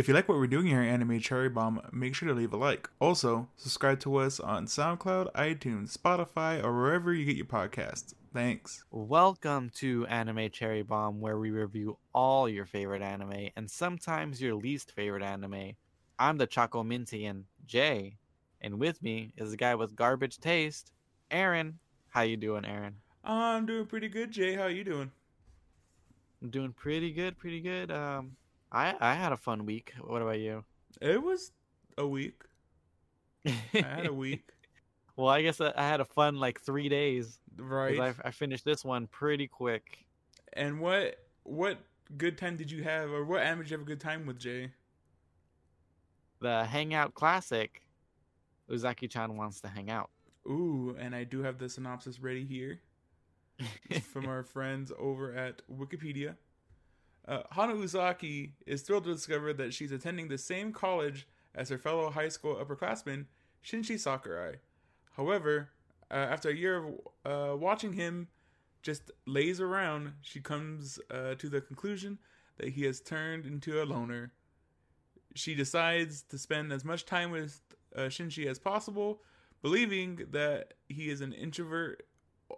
If you like what we're doing here at Anime Cherry Bomb, make sure to leave a like. Also, subscribe to us on SoundCloud, iTunes, Spotify, or wherever you get your podcasts. Thanks. Welcome to Anime Cherry Bomb, where we review all your favorite anime and sometimes your least favorite anime. I'm the Choco Mintian, Jay, and with me is the guy with garbage taste, Aaron. How you doing, Aaron? I'm doing pretty good, Jay. How you doing? I'm doing pretty good, pretty good. Um, I I had a fun week. What about you? It was a week. I had a week. well, I guess I I had a fun like three days. Right. I, I finished this one pretty quick. And what what good time did you have, or what anime did you have a good time with, Jay? The Hangout Classic. Uzaki-chan wants to hang out. Ooh, and I do have the synopsis ready here from our friends over at Wikipedia. Uh, Hana Uzaki is thrilled to discover that she's attending the same college as her fellow high school upperclassman, Shinji Sakurai. However, uh, after a year of uh, watching him just laze around, she comes uh, to the conclusion that he has turned into a loner. She decides to spend as much time with uh, Shinji as possible, believing that he is an introvert.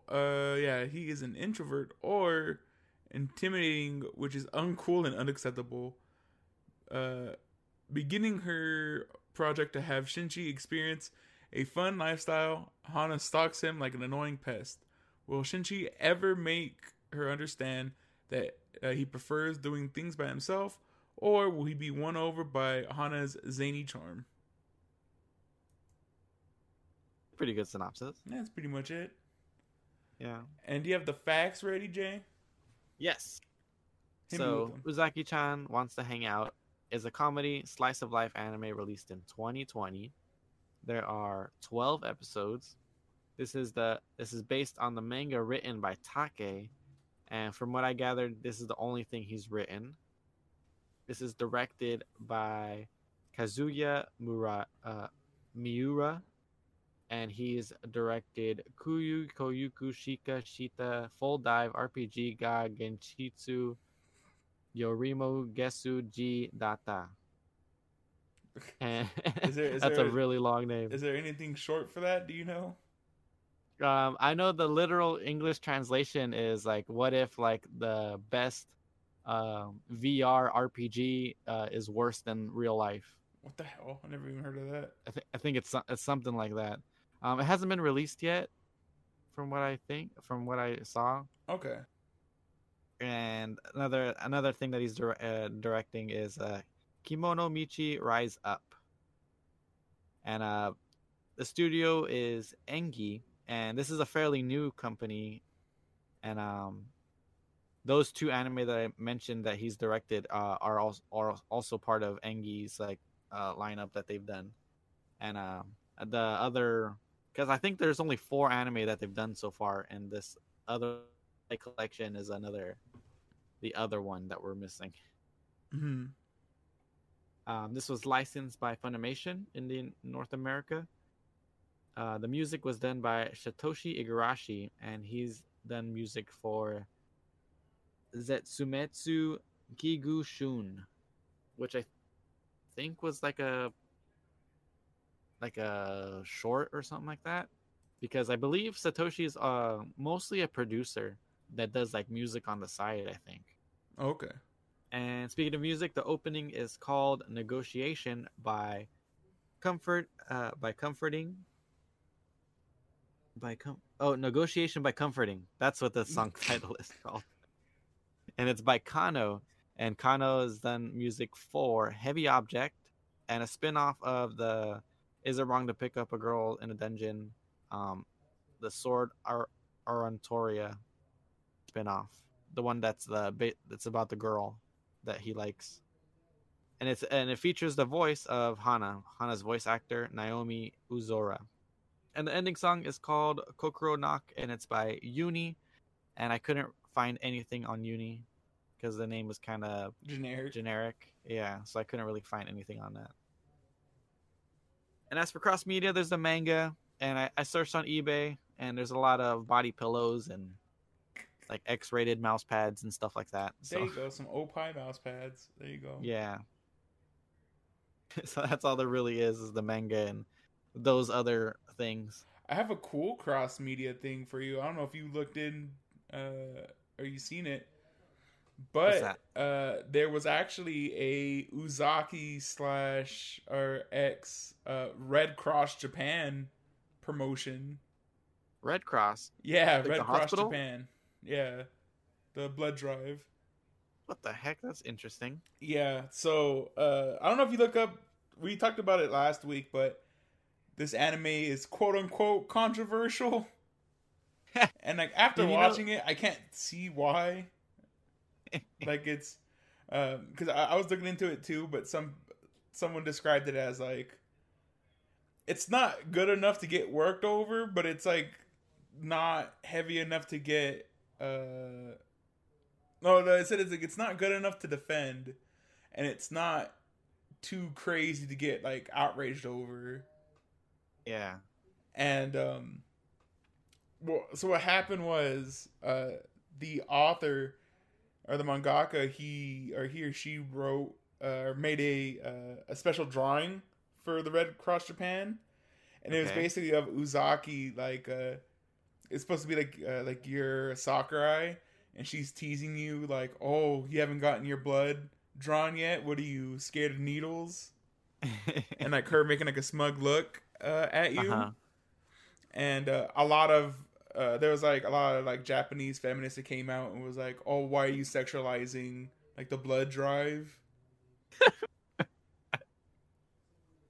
Uh, yeah, he is an introvert or intimidating, which is uncool and unacceptable. Uh, beginning her project to have Shinji experience a fun lifestyle, Hana stalks him like an annoying pest. Will Shinji ever make her understand that uh, he prefers doing things by himself, or will he be won over by Hana's zany charm? Pretty good synopsis. That's pretty much it. Yeah. And do you have the facts ready, Jay? Yes. Hit me so Uzaki-chan wants to hang out is a comedy slice of life anime released in 2020. There are 12 episodes. This is the this is based on the manga written by Take, and from what I gathered, this is the only thing he's written. This is directed by Kazuya Mura, uh, Miura, and he's directed Kuyu Koyuku Shika Shita Full Dive RPG ga Genshitsu Yorimo Gesu Ji Data. And Is there- is that's there a a- really long name. Is there anything short for that? Do you know? Um, I know the literal English translation is like, "What if like the best um, VR RPG uh, is worse than real life?" What the hell? I never even heard of that. I, th- I think it's it's something like that. Um, it hasn't been released yet, from what I think, from what I saw. Okay. And another another thing that he's uh, directing is uh, Kemono Michi Rise Up, and uh, the studio is Engi, and this is a fairly new company, and um, those two anime that I mentioned that he's directed uh, are also are also part of Engi's like uh, lineup that they've done, and um, the other because I think there's only four anime that they've done so far, and this other collection is another the other one that we're missing. hmm Um, this was licensed by Funimation in the North America. Uh, the music was done by Satoshi Igarashi, and he's done music for Zetsumetsu Gigu Shun, which I think was like a like a short or something like that. Because I believe Satoshi is uh, mostly a producer that does like music on the side. I think. Okay. And speaking of music, the opening is called "Negotiation" by Comfort, uh, by Comforting, by com. Oh, "Negotiation" by Comforting. That's what the song title is called, and it's by Kano. And Kano has done music for Heavy Object and a spin-off of the "Is It Wrong to Pick Up a Girl in a Dungeon?" Um, the Sword Ar- Arantoria spin-off, the one that's the bit that's about the girl that he likes. And it's and it features the voice of Hana, Hana's voice actor Naomi Ozora. And the ending song is called Kokoro Knock and it's by Uni. And I couldn't find anything on Uni because the name was kind of Generic. generic. Yeah, so I couldn't really find anything on that. And as for cross media, there's the manga, and I, I searched on eBay, and there's a lot of body pillows and like X-rated mouse pads and stuff like that. So There you go. Some oppai mouse pads. There you go. yeah. so that's all there really is is the manga and those other things. I have a cool cross media thing for you. I don't know if you looked in uh, or you seen it, but uh, there was actually a Uzaki slash or X uh, Red Cross Japan promotion. Red Cross. Yeah, like Red Cross hospital? Japan. Yeah, the blood drive. What the heck? That's interesting. Yeah. So uh, I don't know if you look up. We talked about it last week, but this anime is quote unquote controversial. and like after watching know... it, I can't see why. like it's because um, I, I was looking into it too, but some someone described it as like it's not good enough to get worked over, but it's like not heavy enough to get uh no, no, it said it's like it's not good enough to defend, and it's not too crazy to get like outraged over. Yeah. And um well so what happened was uh the author or the mangaka he or he or she wrote uh, or made a uh, a special drawing for the Red Cross Japan, and okay. it was basically of Uzaki like uh, it's supposed to be like uh, like your Sakurai, and she's teasing you like, "Oh, you haven't gotten your blood drawn yet. What are you scared of needles?" and like her making like a smug look uh, at you, uh-huh. and uh, a lot of uh, there was like a lot of like Japanese feminists that came out and was like, "Oh, why are you sexualizing like the blood drive?"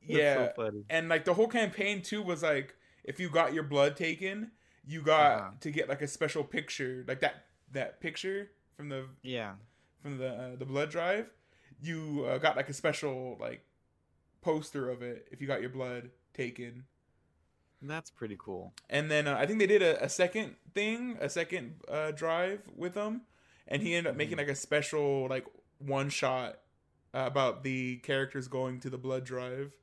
yeah, so and like the whole campaign too was like, if you got your blood taken, you got uh-huh. to get like a special picture, like that that picture from the yeah from the uh, the blood drive. You uh, got like a special like poster of it if you got your blood taken. That's pretty cool. And then uh, I think they did a, a second thing, a second uh, drive with them, and he ended up making like a special like one shot uh, about the characters going to the blood drive.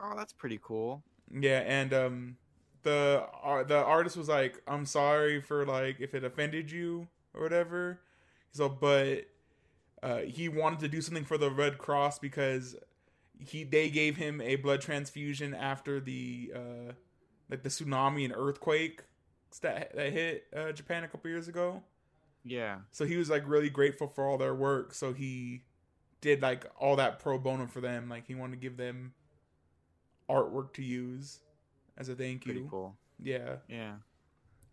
Oh, that's pretty cool. Yeah, and um, the uh, the artist was like, "I'm sorry for like if it offended you or whatever." So, but uh, he wanted to do something for the Red Cross because he they gave him a blood transfusion after the uh, like the tsunami and earthquake that that hit uh, Japan a couple years ago. Yeah. So he was like really grateful for all their work. So he did like all that pro bono for them. Like he wanted to give them artwork to use as a thank you. Pretty. Cool. Yeah. Yeah.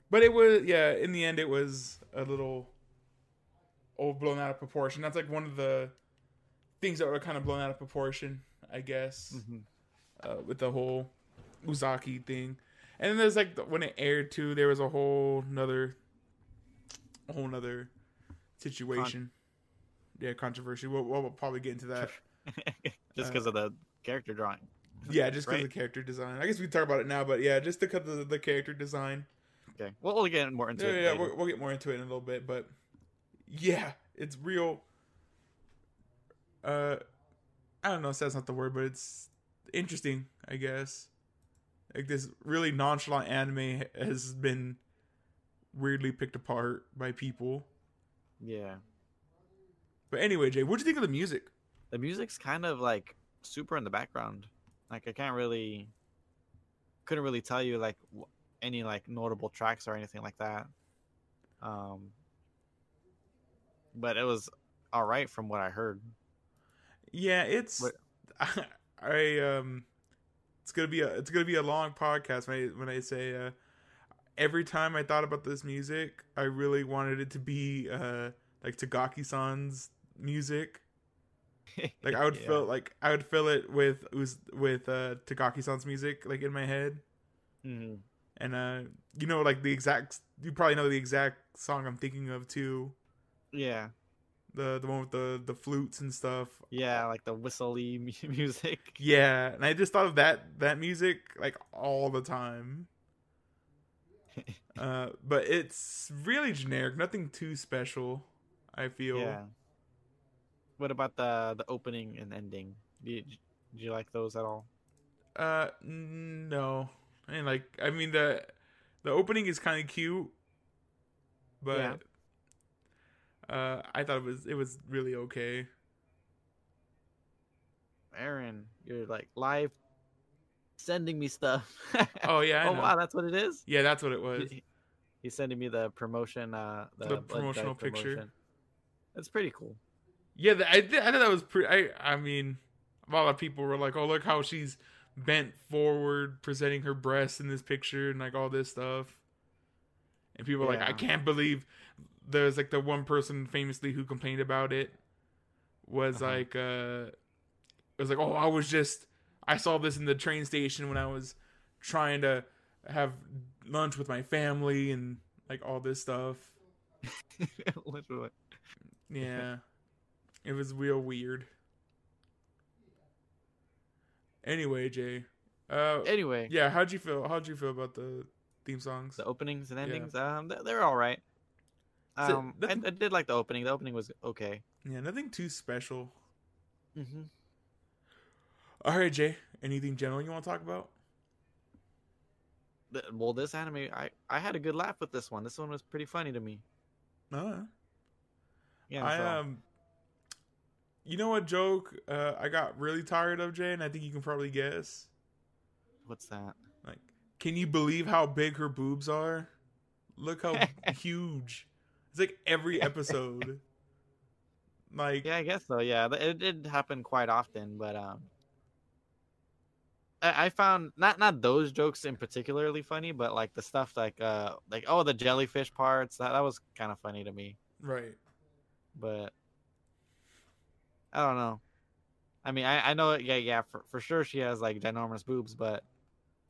But it was yeah. In the end, it was a little overblown out of proportion. That's like one of the things that were kind of blown out of proportion I guess, mm-hmm. uh, with the whole Uzaki thing. And then there's like the, when it aired too, there was a whole another, whole another situation. Con- yeah, controversy. We'll, we'll, probably get into that. just because uh, of the character drawing. Yeah, just because right? of the character design. I guess we can talk about it now, but yeah, just because of the, the character design. Okay, well, we'll get more into yeah, it. Yeah, we'll, we'll, get more into it in a little bit, but yeah, it's real. Uh, I don't know if that's not the word, but it's interesting, I guess. Like this really nonchalant anime has been weirdly picked apart by people. Yeah. But anyway, Jay, what'd you think of the music? The music's kind of like super in the background. Like I can't really, couldn't really tell you like any like notable tracks or anything like that. Um, but it was all right from what I heard. Yeah, it's I, I, um it's gonna be a it's gonna be a long podcast when I when I say uh every time I thought about this music, I really wanted it to be uh like Takagi-san's music. Like I would yeah. feel like I would fill it with was with uh Takagi-san's music like in my head. Mm-hmm. And uh you know like the exact you probably know the exact song I'm thinking of too. Yeah the the one with the the flutes and stuff. Yeah, like the whistly music. Yeah, and I just thought of that that music like all the time. uh, but it's really generic, nothing too special. I feel. Yeah. What about the the opening and ending? Did you, you like those at all? Uh, no. I mean, like, I mean the the opening is kind of cute, but yeah. Uh, I thought it was it was really okay. Aaron, you're like live sending me stuff. Oh yeah, I oh know. wow, that's what it is. yeah, that's what it was. He- He's sending me the promotion, uh, the, The promotional picture. promotion. It's pretty cool. Yeah, th- I, th- I thought that was pretty. I I mean, a lot of people were like, "Oh, look how she's bent forward, presenting her breasts in this picture, and like all this stuff." And people were like, "I can't believe." There's like the one person famously who complained about it was Uh-huh. like, uh, it was like, "Oh, I was just I saw this in the train station when I was trying to have lunch with my family and like all this stuff." Literally. Yeah. it was real weird. Anyway, Jay. Uh Anyway, yeah, how'd you feel how'd you feel about the theme songs? the openings and Yeah. endings, um, they're, they're all right. So, Um, nothing- I, I did like the opening. The opening was okay. Yeah, nothing too special. Mm-hmm. All right, Jay. Anything general you want to talk about? Well, this anime, I I had a good laugh with this one. This one was pretty funny to me. No. Yeah, I so- um You know what joke uh I got really tired of, Jay, and I think you can probably guess. what's that? Like, can you believe how big her boobs are? Look how huge. It's like every episode. Like Yeah, I guess so. Yeah, it did happen quite often, but um, I, I found not not those jokes in particularly funny, but like the stuff like uh like oh the jellyfish parts that that was kind of funny to me. right. But I don't know. I mean, I I know yeah yeah for for sure she has like ginormous boobs, but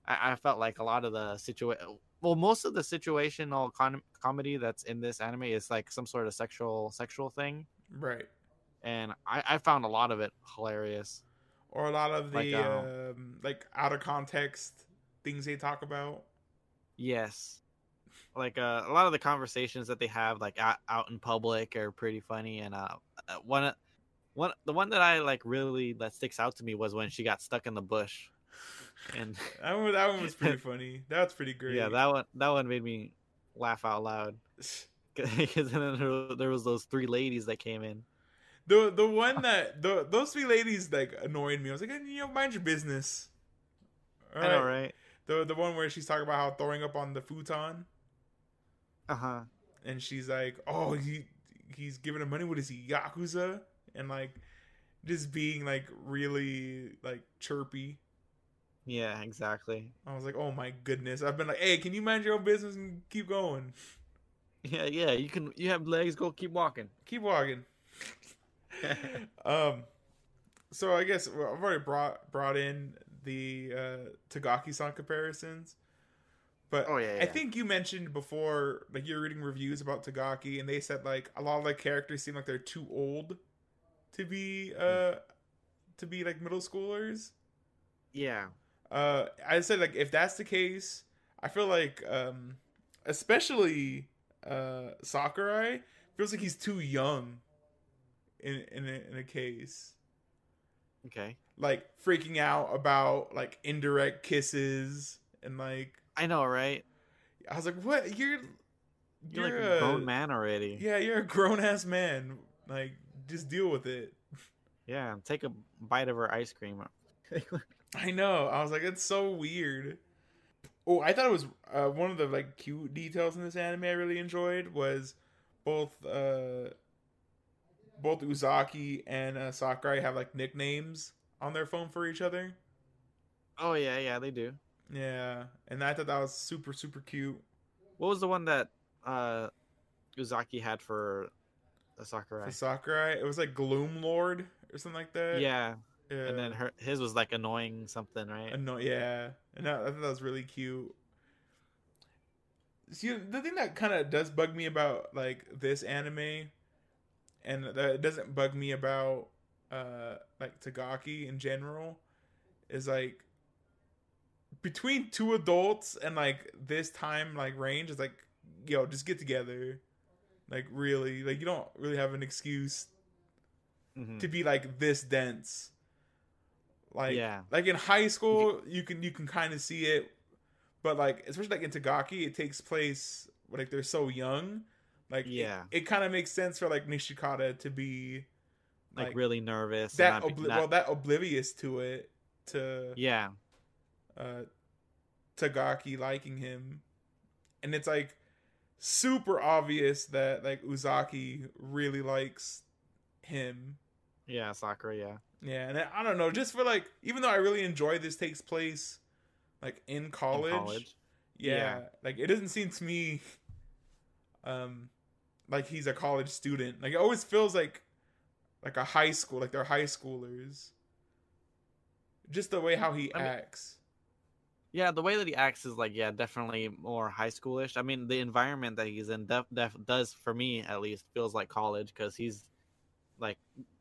I I felt like a lot of the situation. Well, most of the situational con- comedy that's in this anime is like some sort of sexual sexual thing, Right. and I, I found a lot of it hilarious. Or a lot of the Like, uh, um, like out of context things they talk about. Yes. Like uh, a lot of the conversations that they have like out, out in public are pretty funny and uh uh, one one the one that I like really that sticks out to me was when she got stuck in the bush. And That one, that one was pretty funny. That's pretty great. yeah, that one that one made me laugh out loud because then there, there was those three ladies that came in. the the one that the those three ladies like annoyed me. I was like, you know, mind your business. All I know, right. right? The the one where she's talking about how throwing up on the futon, Uh-huh. and she's like, oh, he he's giving him money. What is he, yakuza? And like, just being like really like chirpy. Yeah, exactly. I was like, oh my goodness. I've been like, hey, can you mind your own business and keep going? Yeah, yeah. You can. You have legs. Go keep walking. Keep walking. um, so I guess well, I've already brought brought in the uh, Tagaki song comparisons, but Oh, yeah, I think you mentioned before, like you're reading reviews about Tagaki, and they said like a lot of the characters seem like they're too old to be uh to be like middle schoolers. Yeah. Uh, I said like if that's the case, I feel like um, especially uh Sakurai feels like he's too young in in a, in a case Okay. like freaking out about like indirect kisses and like I know, right? I was like, what you're You're, you're, like a grown man already. Yeah, you're a grown ass man. Like just deal with it. Yeah, take a bite of her ice cream. I know. I was like, it's so weird. Oh, I thought it was uh, one of the like cute details in this anime I really enjoyed was both uh both Uzaki and uh, Sakurai have like nicknames on their phone for each other. oh yeah, yeah, they do. Yeah, and I thought that was super super cute. What was the one that uh Uzaki had for the Sakurai? For Sakurai, it was like Gloom Lord or something like that. Yeah, yeah. and then her his was like annoying something, right? Anno- yeah, and I, I thought that was really cute. See, the thing that kind of does bug me about like this anime, and that it doesn't bug me about uh like Tagaki in general, is like between two adults and like this time like range is like yo just get together, like really like you don't really have an excuse Mhm. to be like this dense. Like Yeah. like in high school, you can you can kind of see it, but like especially like in Tagaki, it takes place like they're so young. Like Yeah. it, kind of makes sense for like Nishikata to be like, Like, really nervous. that not obli- not- well that oblivious to it to yeah, uh Tagaki liking him. And it's like super obvious that like Uzaki really likes him. Yeah, Sakura. Yeah, Yeah, and I, I don't know, just for like even though I really enjoy this takes place like in in college. college. Yeah, Yeah. like it doesn't seem to me um like he's a college student. Like it always feels like like a high school, like they're high schoolers. Just the way how he I mean- acts. Yeah, the way that he acts is like yeah, definitely more high schoolish. I mean, the environment that he's in def, def does for me at least feels like college because he's like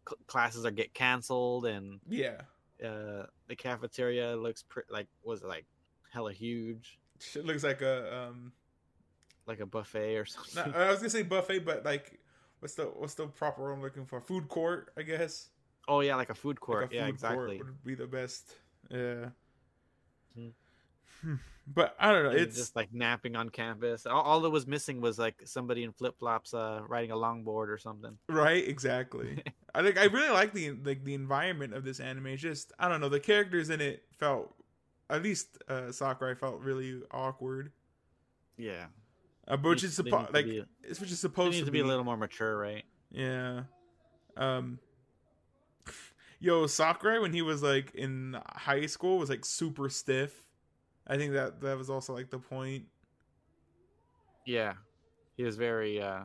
cl- classes are get canceled and Yeah. uh the cafeteria looks pre- like was it like hella huge, It looks like a um like a buffet or something. I was gonna say buffet, but like what's the what's the proper word I'm looking for? Food court, I guess. oh yeah, like a food court. Like a yeah, exactly. court would be the best. Yeah. But I don't know. It's just like napping on campus. All, all that was missing was like somebody in flip flops uh riding a longboard or something. Right, exactly. I think I really like the like the environment of this anime. It's just I don't know, the characters in it felt at least uh Sakurai felt really awkward. Yeah, Uh, but which is supposed like be- it's which is supposed to, to be a little more mature, right? Yeah. Um Yo, Sakurai when he was like in high school was like super stiff. I think that that was also like the point. Yeah, he was very uh,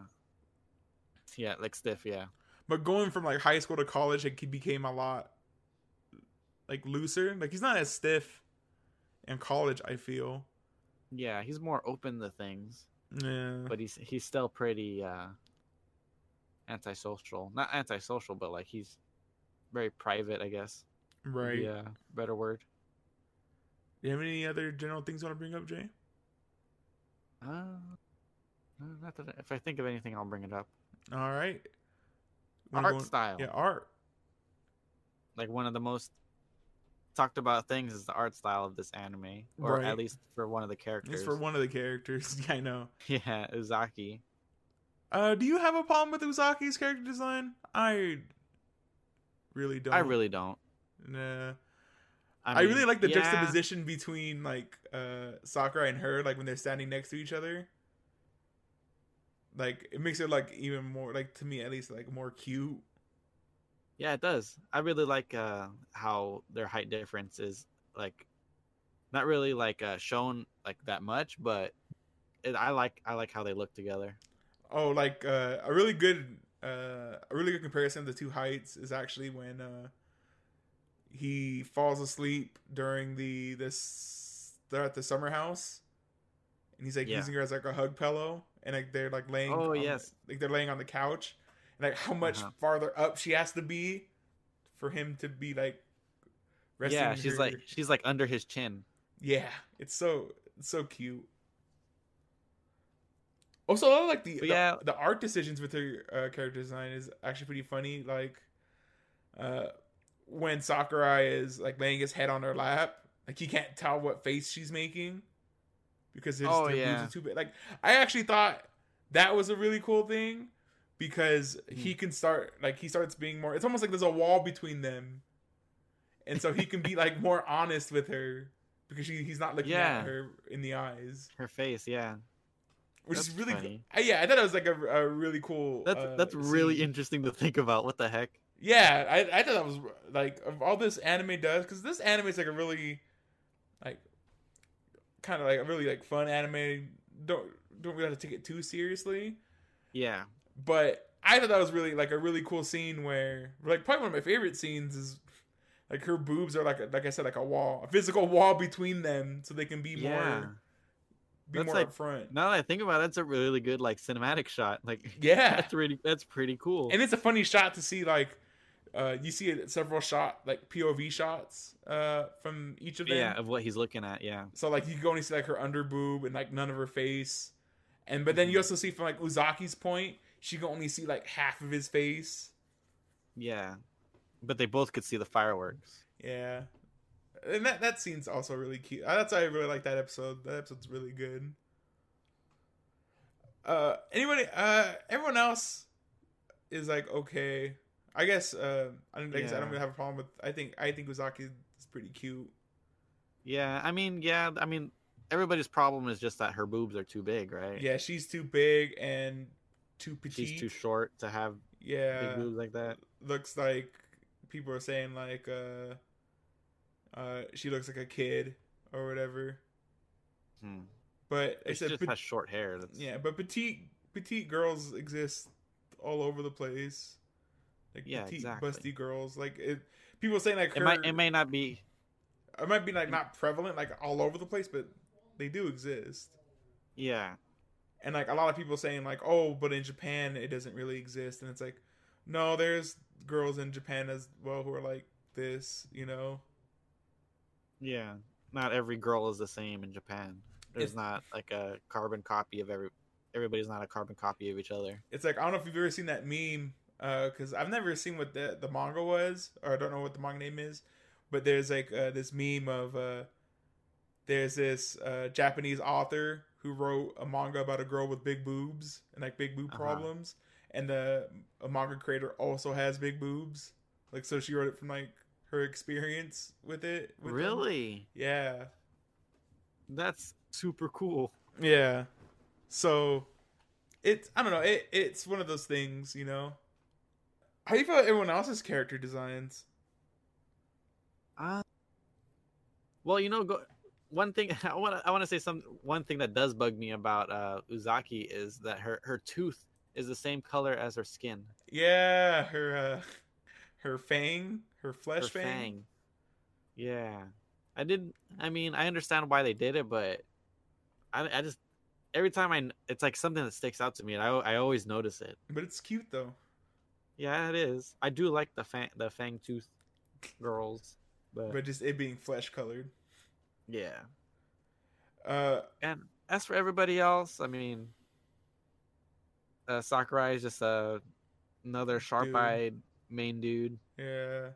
yeah, like stiff. Yeah, But going from like high school to college, like he became a lot like looser. Like he's not as stiff in college, I feel. yeah, he's more open to things, Yeah. but he's he's still pretty uh antisocial. Not antisocial, but like he's very private, I guess. right. Yeah, better word. Do you have any other general things you want to bring up, Jay? Uh, not that if I think of anything, I'll bring it up. All right. Wanna Art in- style, Yeah, art. like one of the most talked about things is the art style of this anime, or Right. at least for one of the characters. It's for one of the characters. I know. yeah, Uzaki. Uh, do you have a problem with Uzaki's character design? I really don't. I really don't. Nah. I, I, really like the yeah, juxtaposition between like uh Sakurai and her, like when they're standing next to each other. Like it makes it like even more like to me at least like more cute. Yeah, it does. I really like uh how their height difference is like not really like uh shown like that much, but it, I like I like how they look together. Oh, like uh, a really good uh a really good comparison of the two heights is actually when uh he falls asleep during the this they're at the summer house and he's like Yeah. using her as like a hug pillow and like they're like laying Oh, on the- yes. like they're laying on the couch and like how much Uh-huh. farther up she has to be for him to be like resting yeah, she's her- like she's like under his chin. yeah it's so it's so cute also I like the yeah. the art decisions with her uh, character design is actually pretty funny like uh when Sakurai is like laying his head on her lap like he can't tell what face she's making because his, Oh, yeah. too big like I actually thought that was a really cool thing because Hmm. he can start like he starts being more it's almost like there's a wall between them and so he can be like more honest with her because she, he's not looking Yeah. at her in the eyes Her face, yeah. which is really funny. I, yeah i thought it was like a, a really cool That's uh, that's really scene. interesting to think about. What the heck? Yeah I, I thought that was like of all this anime does because this anime is like a really like kind of like a really like fun anime don't don't really have to take it too seriously Yeah. but I thought that was really like a really cool scene where like probably one of my favorite scenes is like her boobs are like a, like I said like a wall, a physical wall between them so they can be Yeah. more be That's more like- upfront. Now that I think about it, that's a really good like cinematic shot. Like Yeah. that's really that's pretty cool. And it's a funny shot to see like uh you see several shot like POV shots uh from each of them. yeah, of what he's looking at. Yeah. So like you can only see like her under boob and like none of her face. And but then you Mhm. also see from like Uzaki's point, she can only see like half of his face. Yeah. But they both could see the fireworks. Yeah. And that that scene's also really cute. Uh, That's why I really like that episode. That episode's really good. Uh anybody uh everyone else is like okay. I guess uh, I don't. Like I said, I don't Yeah. really have a problem with. I think I think Uzaki is pretty cute. Yeah, I mean, yeah, I mean, everybody's problem is just that her boobs are too big, right? Yeah, she's too big and too petite. she's too short to have yeah, big boobs like that. looks like people are saying like uh, uh, she looks like a kid or whatever. Hmm. But She just pet- has short hair. That's, yeah, but petite petite girls exist all over the place. Like Yeah, petite exactly. busty girls. Like it, people saying like it might it may not be it might be like not prevalent like all over the place, but they do exist. yeah And like a lot of people saying like, oh, but in Japan it doesn't really exist, and it's like, no, there's girls in Japan as well who are like this, you know. yeah. Not every girl is the same in Japan. There's It's- not like a carbon copy of every. Everybody's not a carbon copy of each other. It's like I don't know if you've ever seen that meme, because I've never seen what the the manga was, or I don't know what the manga name is, but there's like uh, this meme of uh, there's this uh, Japanese author who wrote a manga about a girl with big boobs and like big boob Uh-huh. problems, and the a manga creator also has big boobs, like so she wrote it from like her experience with it. with really? Yeah. That's super cool. Yeah. So it's I don't know, it it's one of those things, you know. How do you feel about everyone else's character designs? Uh, well, you know, go, one thing I want to I want to say some one thing that does bug me about uh, Uzaki is that her her tooth is the same color as her skin, Yeah, her uh her fang, her flesh her fang. fang. Yeah, I did. I mean, I understand why they did it, but I I just every time I it's like something that sticks out to me, and I I always notice it. But it's cute though. Yeah, it is. I do like the fang the fang tooth girls, but, But just it being flesh colored. yeah. Uh And as for everybody else, I mean, uh, Sakurai is just uh, another sharp-eyed main dude. yeah.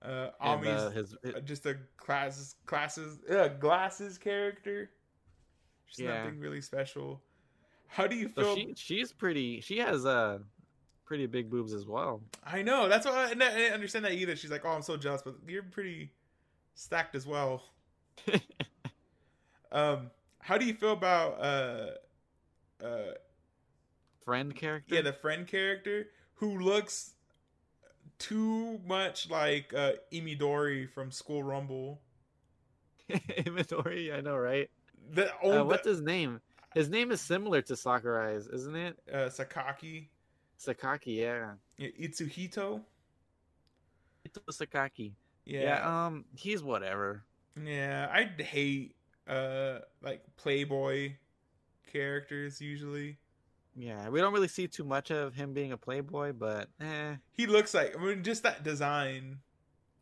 Uh And, Ami's uh, his, uh, just a classes classes yeah, glasses character. She's Yeah. nothing really special. How do you so feel she she's pretty. She has uh pretty big boobs as well. I know. That's why I, I didn't understand that either. She's like, "Oh, I'm so jealous," but you're pretty stacked as well. Um, how do you feel about uh, uh, Friend character. yeah, the friend character who looks too much like uh, Imadori from School Rumble? inventory. I know, right? The Uh, old what's his name? His name is similar to Sakurai's, isn't it? uh, Sakaki, Sakaki. Yeah. yeah, Itsuhito. Ito Sakaki. Yeah, Yeah. Um. He's whatever. yeah. I hate uh like Playboy characters usually. Yeah. We don't really see too much of him being a playboy, but eh. He looks like I mean just that design.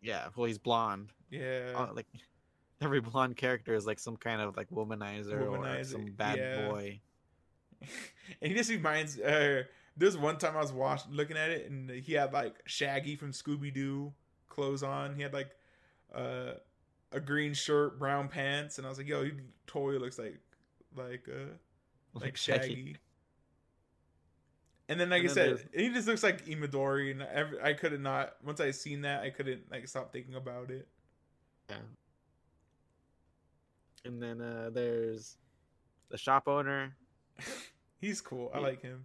Yeah. Well, he's blonde. Yeah. uh, like every blonde character is like some kind of like womanizer, or Womanizer, some bad yeah. boy. and he just reminds uh there's one time I was watching looking at it and he had like Shaggy from Scooby Doo clothes on. He had like uh a green shirt, brown pants, and I was like, yo, he totally looks like like uh like Shaggy. And then, like And I then said, he just looks like Imadori, and every, I couldn't not. Once I seen that, I couldn't like stop thinking about it. Yeah. And then uh there's the shop owner. He's cool. I like him.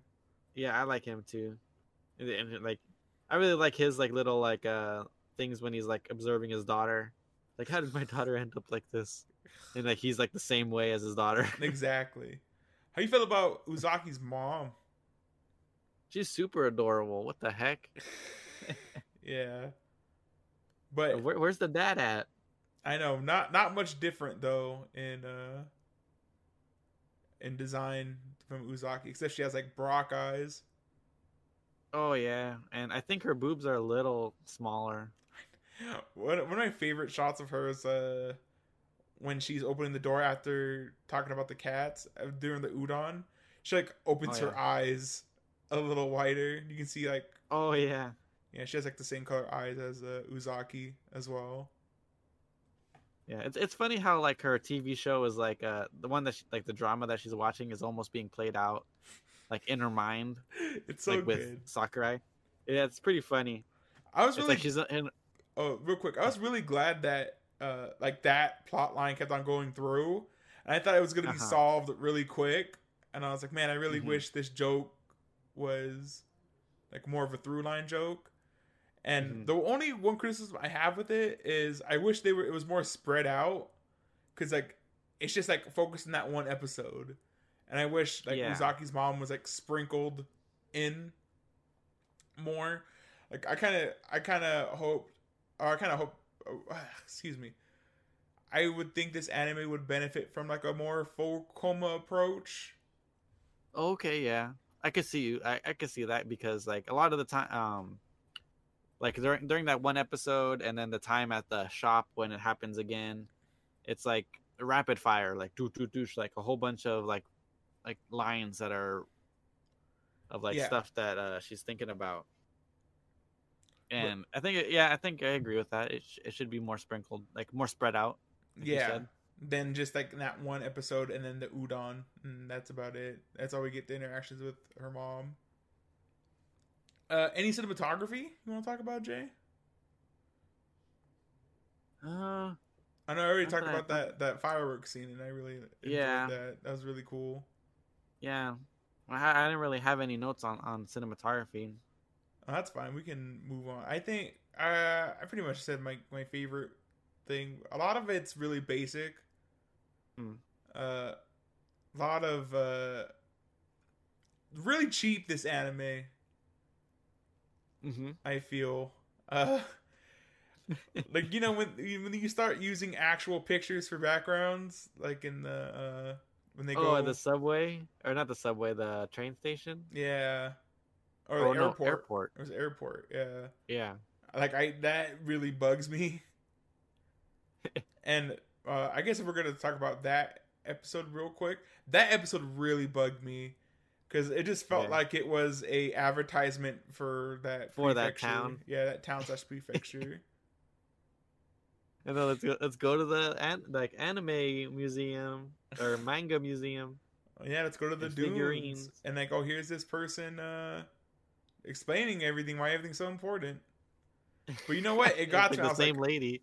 Yeah, I like him too. And, and like, I really like his like little like uh things when he's like observing his daughter. Like, how did my daughter end up like this? And like he's like the same way as his daughter. Exactly. How you feel about Uzaki's mom? She's super adorable. What the heck? yeah. But Where, where's the dad at? I know not not much different though in uh in design from Uzaki, except she has like Brock eyes. Oh yeah, and I think her boobs are a little smaller. One one of my favorite shots of her is uh when she's opening the door after talking about the cats uh, during the udon. She like opens Oh, her eyes a little wider. You can see like Oh yeah, yeah, she has like the same color eyes as uh, Uzaki as well. Yeah. It's it's funny how like her TV show is like uh the one that she, like the drama that she's watching is almost being played out, like in her mind, It's so like with good. Sakurai. Yeah, it's pretty funny. I was It's really like she's in. oh real quick. I was really glad that uh like that plot line kept on going through, and I thought it was gonna be Uh-huh. solved really quick. And I was like, man, I really Mhm. wish this joke was like more of a through line joke. And Mhm. the only one criticism I have with it is I wish they were it was more spread out, because like it's just like focused in that one episode, and I wish like Yeah. Uzaki's mom was like sprinkled in more. Like I kind of I kind of hope or I kind of hope oh, excuse me. I would think this anime would benefit from like a more four-koma approach. Okay, yeah, I could see you. I, I could see that because like a lot of the time, um, like during during that one episode, and then the time at the shop when it happens again, it's like rapid fire, like doo doo doo, like a whole bunch of like like lines that are of like Yeah. stuff that uh she's thinking about. And I think, yeah, I think I agree with that. It, sh- it should be more sprinkled, like more spread out. like yeah. Then just like that one episode and then the udon and that's about it. That's all we get the interactions with her mom. Uh any cinematography you want to talk about, Jay? Uh, I know I already talked about that that fireworks scene and I really enjoyed Yeah. that. That was really cool. yeah, I, I didn't really have any notes on on cinematography. Oh, that's fine. We can move on. I think uh, I pretty much said my my favorite thing. A lot of it's really basic. Hmm. Uh, a lot of uh, really cheap. This anime, Mm-hmm. I feel. Uh, like you know when you- when you start using actual pictures for backgrounds, like in the uh, when they Oh, go the subway or not the subway, the train station yeah, or oh, the no, airport. airport. It was airport. Yeah. Yeah. like i that really bugs me and uh i guess if we're gonna talk about that episode real quick that episode really bugged me because it just felt Yeah. like it was a advertisement for that For that prefecture. town. yeah that town slash prefecture And then let's go. Let's go to the an, like anime museum or manga museum. yeah let's go to the And dunes figurines. and like oh here's this person uh explaining everything why everything's so important but you know what it got It's to like me. The same like, lady.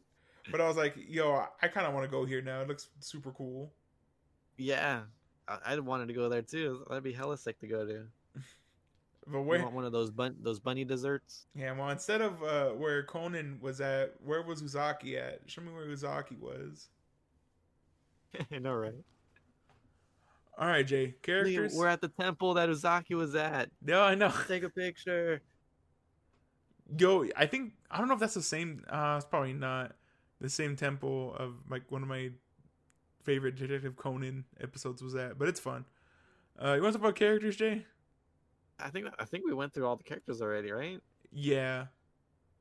but i was like yo i kind of want to go here now it looks super cool Yeah, I, I wanted to go there too. That'd be hella sick to go to. but You where want one of those bun those bunny desserts? Yeah, well, instead of uh, where Conan was at, where was Uzaki at? Show me where Uzaki was. I know, right? All right, Jay. Characters. We're at the temple that Uzaki was at. No, I know. Take a picture. Yo, I think I don't know if that's the same. Uh, it's probably not the same temple of like one of my favorite Detective Conan episodes was at, but it's fun. Uh, you want to talk about characters, Jay? I think I think we went through all the characters already, right? Yeah.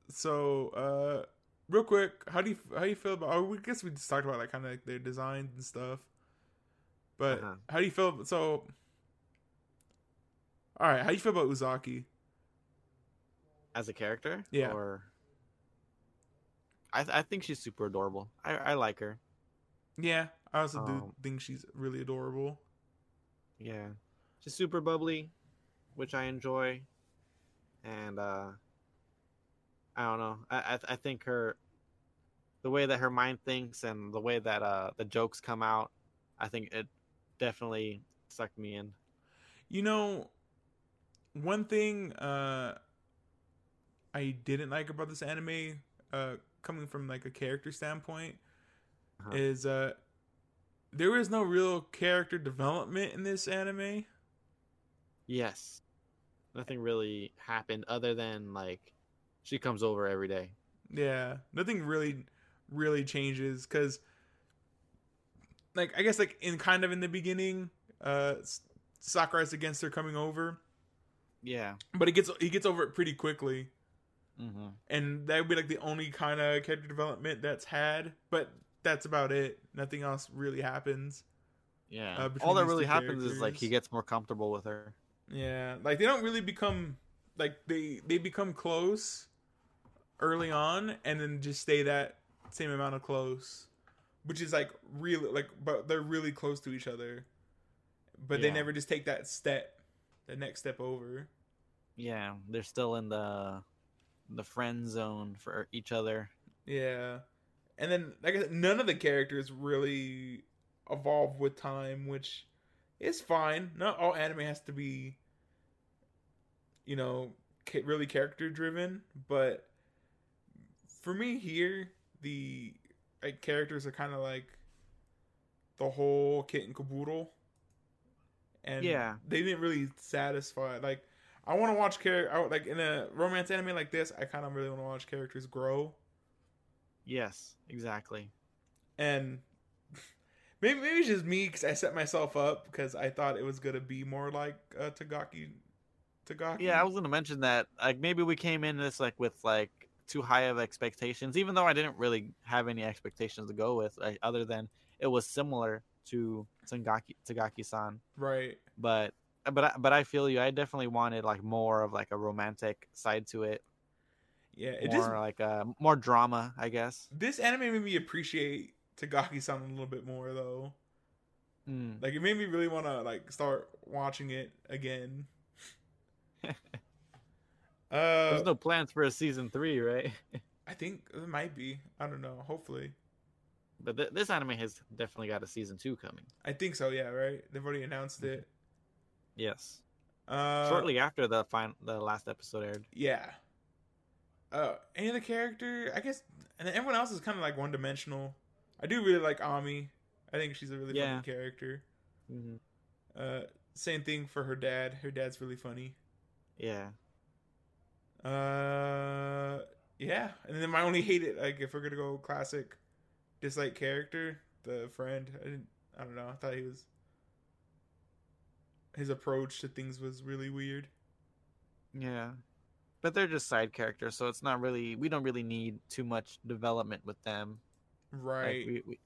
So, uh, real quick, how do you how do you feel about? Oh, we guess we just talked about like kind of like their designs and stuff. But Uh-huh. how do you feel? So, all right, how do you feel about Uzaki? As a character, Yeah. Or I th- I think she's super adorable. I I like her. Yeah, I also do Um, think she's really adorable. Yeah, she's super bubbly, which I enjoy, and uh, I don't know. I I, I think her, the way that her mind thinks and the way that uh the jokes come out, I think it definitely sucked me in. You know, one thing uh I didn't like about this anime, uh coming from like a character standpoint, Uh-huh. is uh there is no real character development in this anime. Yes, nothing really happened other than like she comes over every day. Yeah, nothing really really changes cuz like I guess like in kind of in the beginning, uh Sakurai's against her coming over, Yeah. but he gets he gets over it pretty quickly. Mm-hmm. and that would be like the only kind of character development that's had but that's about it nothing else really happens Yeah. Uh, All that really happens is like he gets more comfortable with her. yeah like they don't really become like they they become close early on and then just stay that same amount of close which is like really like but they're really close to each other but they never just take that step the next step over Yeah, they're still in the the friend zone for each other. Yeah. And then like I said, none of the characters really evolve with time, which is fine. Not all anime has to be you know, really character driven, but for me here, the like characters are kind of like the whole kit and caboodle. And Yeah. they didn't really satisfy like I want to watch character like in a romance anime like this. I kind of really want to watch characters grow, Yes, exactly. and maybe maybe it's just me because I set myself up because I thought it was gonna be more like uh, Takagi. Takagi. Yeah, I was gonna mention that. Like maybe we came in this like with like too high of expectations, even though I didn't really have any expectations to go with, like, other than it was similar to Takagi Takagi-san. right. But but I, but I feel you. I definitely wanted like more of like a romantic side to it, Yeah, it more just like a more drama, I guess. this anime made me appreciate Takagi-san a little bit more though. Mm. Like it made me really want to like start watching it again. uh, There's no plans for a season three, right? I think it might be. I don't know. Hopefully, But th- this anime has definitely got a season two coming. I think so. Yeah, right. They've already announced it. Yes, Uh, shortly after the final, the last episode aired. Yeah. Uh, any other character? I guess, and then everyone else is kind of like one dimensional. I do really like Ami. I think she's a really Yeah. funny character. hmm Uh, same thing for her dad. Her dad's really funny. Yeah. Uh, yeah. And then my only hated, like, if we're gonna go classic, dislike character, the friend. I didn't. I don't know. I thought he was. His approach to things was really weird. Yeah. But they're just side characters, so it's not really we don't really need too much development with them. Like, Right. we, we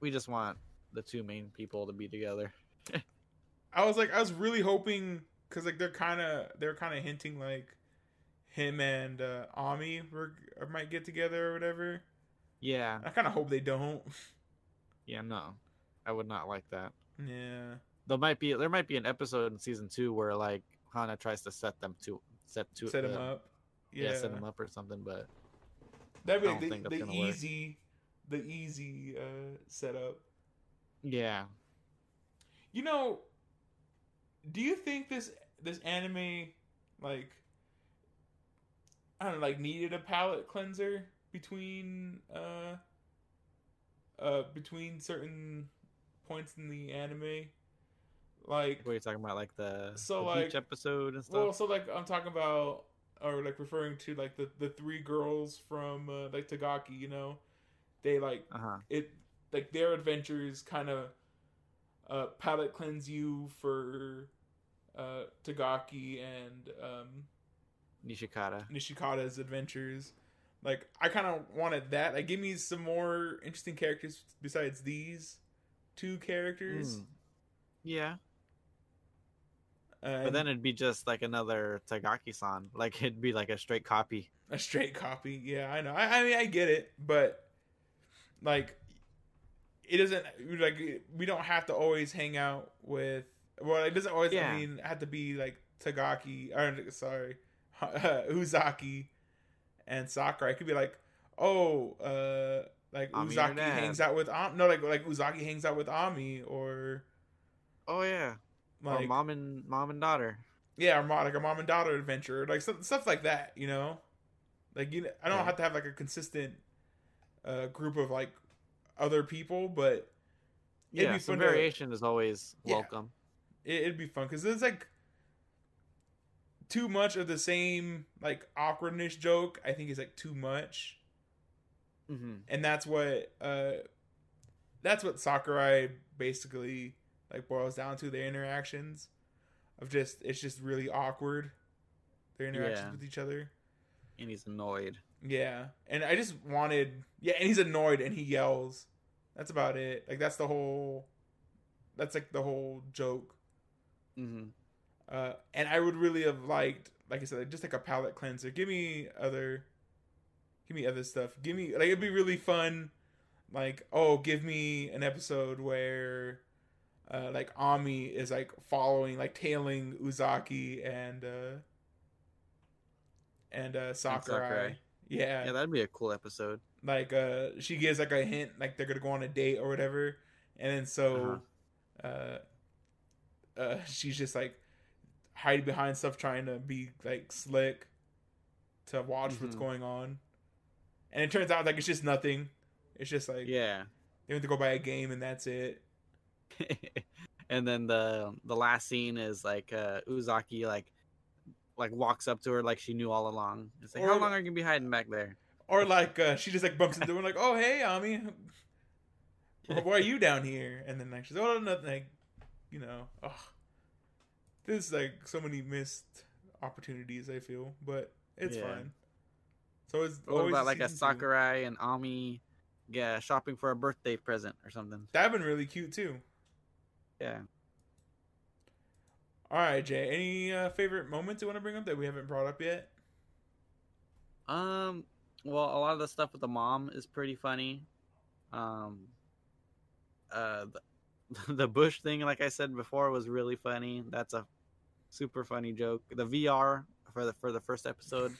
we just want the two main people to be together. I was like, I was really hoping because like they're kind of they're kind of hinting like him and uh, Ami were, or might get together or whatever. Yeah. I kind of hope they don't. Yeah, no. I would not like that. yeah, There might be there might be an episode in season 2 where like Hana tries to set them to set to set him uh, up. Yeah, Yeah, set him up or something, but That'd be I don't the, the gonna work. easy, the easy uh, setup. yeah. You know, do you think this this anime like I don't know, like needed a palate cleanser between uh uh between certain points in the anime? Like What are you talking about like the, So, the like- beach episode and stuff? well, so like I'm talking about or like referring to like the the three girls from uh, like Takagi, you know. They like uh-huh. it like their adventures kind of uh palate cleanse you for uh Takagi and um Nishikata. Nishikata's adventures. Like I kind of wanted that. Like give me some more interesting characters besides these two characters. Mm. Yeah. Uh, But then it'd be just like another Takagi-san. Like it'd be like a straight copy. a straight copy. Yeah, I know. I, I mean, I get it, but like, it doesn't like we don't have to always hang out with. Well, it doesn't always. Yeah. I mean, have to be like Takagi or sorry, Uzaki and Sakura. It could be like, oh, uh, like Ami Uzaki hangs out with Am. No, like like Uzaki hangs out with Ami or Oh yeah. Or mom and mom and daughter. yeah, or mo- like a mom and daughter adventure, like stuff, stuff like that. You know, like you. know, I don't Yeah. have to have like a consistent uh, group of like other people, but It'd Yeah, be some to- variation is always Yeah. welcome. it, it'd be fun because it's like too much of the same like awkwardness joke. I think is like too much, hmm and that's what uh, that's what Sakurai basically like boils down to their interactions of just it's just really awkward their interactions Yeah. with each other. And he's annoyed. Yeah, and I just wanted yeah, and he's annoyed and he yells. That's about it. Like that's the whole. That's like the whole joke. mm-hmm. Uh, and I would really have liked, like I said, like, just like a palate cleanser. Give me other, give me other stuff. Give me like it'd be really fun. Like oh, give me an episode where, uh, like Ami is like following, like tailing Uzaki and uh, and uh, Sakurai. Sakurai. Yeah, Yeah, that'd be a cool episode. like uh, she gives like a hint, like they're gonna go on a date or whatever, and then so, uh, uh, she's just like hiding behind stuff, trying to be like slick to watch what's Mhm. going on, and it turns out like it's just nothing. It's just like Yeah. they went to go buy a game and that's it. and then the the last scene is like uh Uzaki like like walks up to her like she knew all along. It's like, Or- how long are you gonna be hiding back there? Or like uh, she just like bumps into him like, "Oh hey, Ami, why are you down here?" And then like she's oh nothing, like, you know, oh, there's like so many missed opportunities. I feel, but it's Yeah. fine. So it's What always about like a season two. Sakurai and Ami yeah, shopping for a birthday present or something? That'd been really cute too. Yeah. All right, Jay. Any uh, favorite moments you want to bring up that we haven't brought up yet? Um well a lot of the stuff with the mom is pretty funny. Um uh the, the bush thing like I said before was really funny. That's a super funny joke. The VR for the for the first episode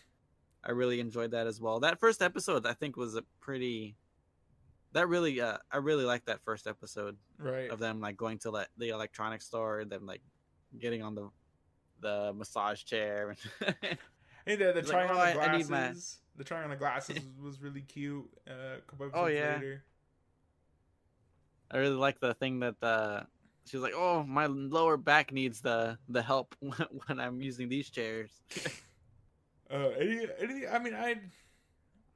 I really enjoyed that as well. That first episode I think was a pretty that really uh I really like that first episode Right. of them like going to like the electronics store and them like getting on the the massage chair Hey, the, the He's like, trying "Oh, on the need glasses. The trying on the glasses was really cute. Uh, a couple Oh, yeah. later. I really like the thing that uh she was like, "Oh, my lower back needs the the help when I'm using these chairs." Uh, any, any, I mean, I,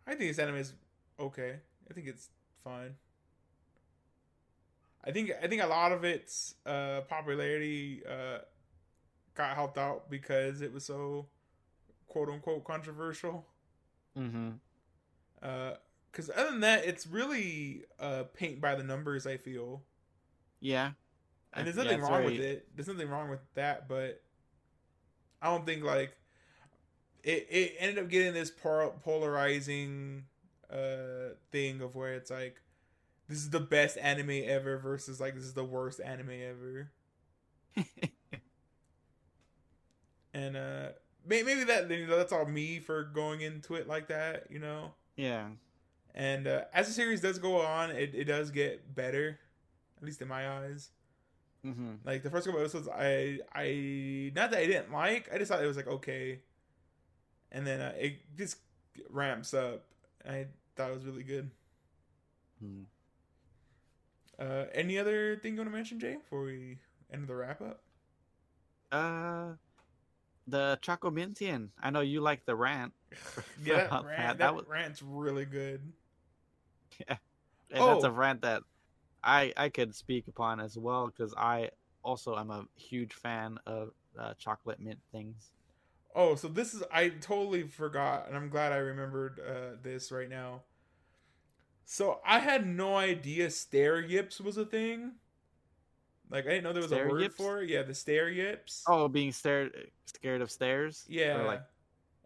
I think this anime is okay. I think it's fine. I think I think a lot of its uh, popularity uh, got helped out because it was so quote unquote controversial. mm-hmm. Because other than that, it's really uh, paint by the numbers. I feel, Yeah, and there's nothing it's wrong very- with it. There's nothing wrong with that, but I don't think like it. It ended up getting this polarizing uh thing of where it's like this is the best anime ever versus like this is the worst anime ever. and uh may- maybe that you know that's all me for going into it like that you know? Yeah, and uh, as the series does go on it, it does get better at least in my eyes. Mm-hmm. like the first couple episodes i i not that i didn't like i just thought it was like okay. And then uh, it just ramps up. I thought it was really good Hmm. uh any other thing you want to mention jay before we end the wrap up Uh, the Choco Mintian. I know you like the rant. yeah that, rant, that. that, That was- rant's really good Yeah, And that's Oh. a rant that I I could speak upon as well because I also am a huge fan of uh, chocolate mint things. Oh, so this is I totally forgot, and I'm glad I remembered uh, this right now. So I had no idea stare yips was a thing. Like I didn't know there was a word yips? for it. Yeah, the stare yips. Oh, being stared scared of stairs. yeah, Or like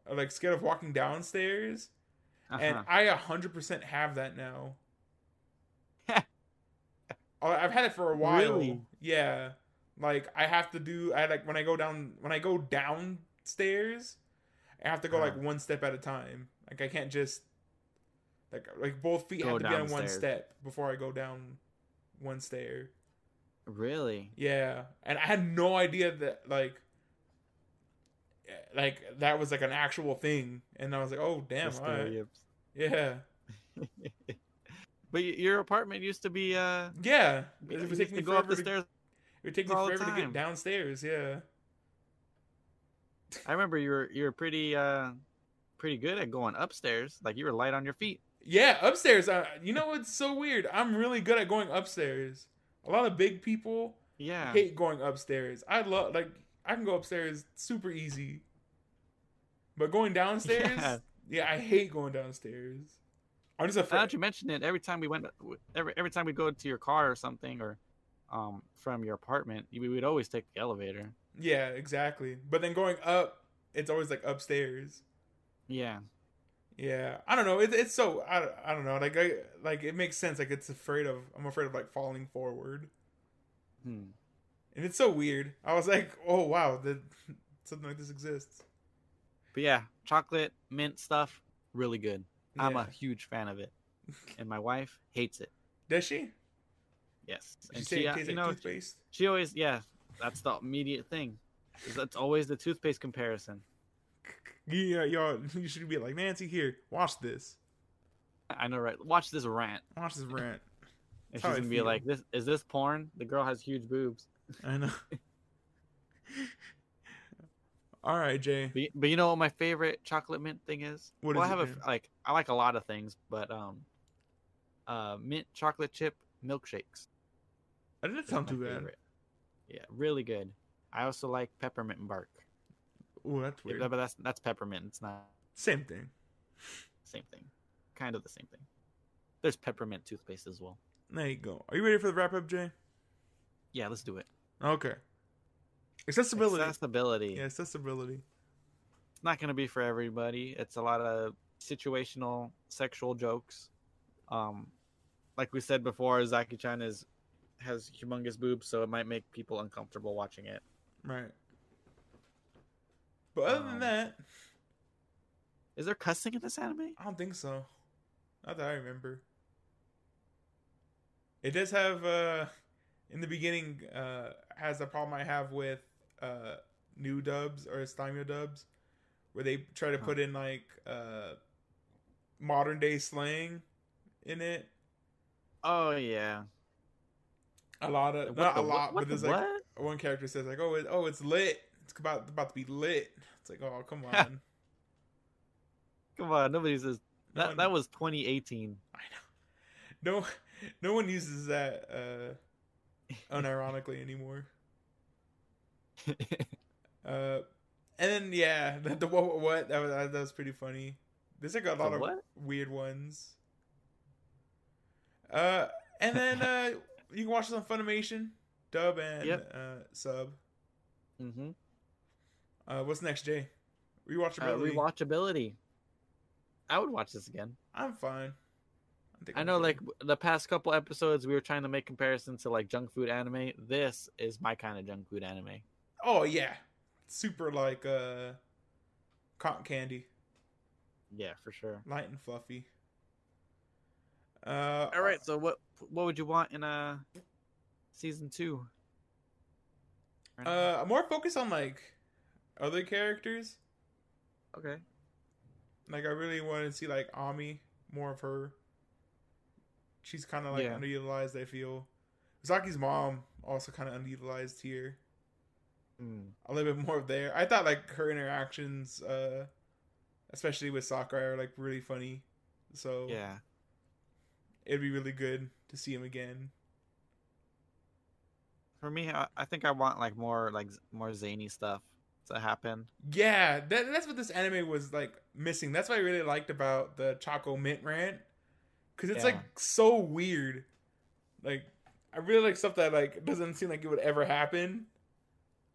like like scared of walking downstairs, uh-huh. and I a hundred percent have that now. I've had it for a while. Really? Yeah, like I have to do. I like when I go down when I go downstairs, I have to go like Uh-huh. one step at a time. Like I can't just like like both feet Go have to be on one downstairs. step before I go down one stair. really? Yeah, and I had no idea that like like that was like an actual thing, and I was like, oh damn, right. yeah, But your apartment used to be uh. yeah. you It would used take to me go up the to, stairs. it would take me forever to get downstairs. Yeah. I remember you were you were pretty uh pretty good at going upstairs. Like you were light on your feet. Yeah, upstairs. Uh, you know what's so weird? I'm really good at going upstairs. A lot of big people Yeah. hate going upstairs. I love like I can go upstairs super easy, but going downstairs, yeah, Yeah. I hate going downstairs. I'm just Now afraid. that you mention it, every time we went, every every time we go to your car or something, or um from your apartment, we would always take the elevator. Yeah, exactly. But then going up, it's always like upstairs. Yeah. Yeah, I don't know. It, it's so I, I don't know. Like I like it makes sense. Like it's afraid of. I'm afraid of like falling forward. Hmm. and it's so weird. I was like, oh wow, that something like this exists. But yeah, chocolate mint stuff, really good. I'm a huge fan of it, and my wife hates it. Does she? Yes, Did she and say she, it uh, you like know, toothpaste? she always yeah, that's the immediate thing. That's always the toothpaste comparison. Yeah, y'all. You should be like Nancy. Here, watch this. I know, right? Watch this rant, Watch this rant. and she's gonna be feel. like, "This is this porn? The girl has huge boobs." I know. All right, Jay. But, but you know what my favorite chocolate mint thing is? What well, is I it, have a man? like I like a lot of things, but um, uh, mint chocolate chip milkshakes. That didn't sound too bad. Yeah, really good. I also like peppermint bark. Oh, that's Yeah, but that's that's peppermint. It's not Same thing. same thing. Kind of the same thing. There's peppermint toothpaste as well. There you go. Are you ready for the wrap up, Jay? Yeah, let's do it. Okay. Accessibility. Accessibility. Yeah, accessibility. It's not going to be for everybody. It's a lot of situational sexual jokes. Um, like we said before, Zaki Chan is has humongous boobs, so it might make people uncomfortable watching it. Right. But other than Um, that, Is there cussing in this anime? I don't think so. Not that I remember. It does have uh in the beginning uh has a problem I have with uh new dubs or Stymio dubs where they try to Huh. put in like uh modern day slang in it. Oh yeah. A lot of What not the a lot, what but the there's like what? one character says like, "Oh, it, oh, it's lit. It's about about to be lit." It's like, "Oh, come on." Come on, nobody says No that. one- That was 2018. I know. No, no one uses that uh, unironically anymore. Uh, and then yeah, the, the what what what that was that was pretty funny. There's like a lot of weird ones. Uh, and then uh, you can watch this on Funimation, dub and Yep. uh, sub. mm-hmm. Uh, what's next, Jay? Uh, Rewatchability. rewatchability. I would watch this again. I'm fine. think I I'm know, good. like the past couple episodes, we were trying to make comparisons to like junk food anime. This is my kind of junk food anime. oh yeah, super like uh, cotton candy, Yeah, for sure. light and fluffy. Uh, All right, so what what would you want in a season two? Uh, more focus on like other characters. okay. Like I really want to see like Ami, more of her. She's kind of like Yeah. underutilized. I feel. Uzaki's mom also kind of underutilized here. Mm. A little bit more there. I thought like her interactions, uh, especially with Sakurai, are like really funny. So Yeah. It'd be really good to see him again. For me, I, I think I want like more like more zany stuff to happen. Yeah, that, that's what this anime was like missing. That's what I really liked about the Choco Mint rant, because it's Yeah. like so weird. Like I really like stuff that like doesn't seem like it would ever happen.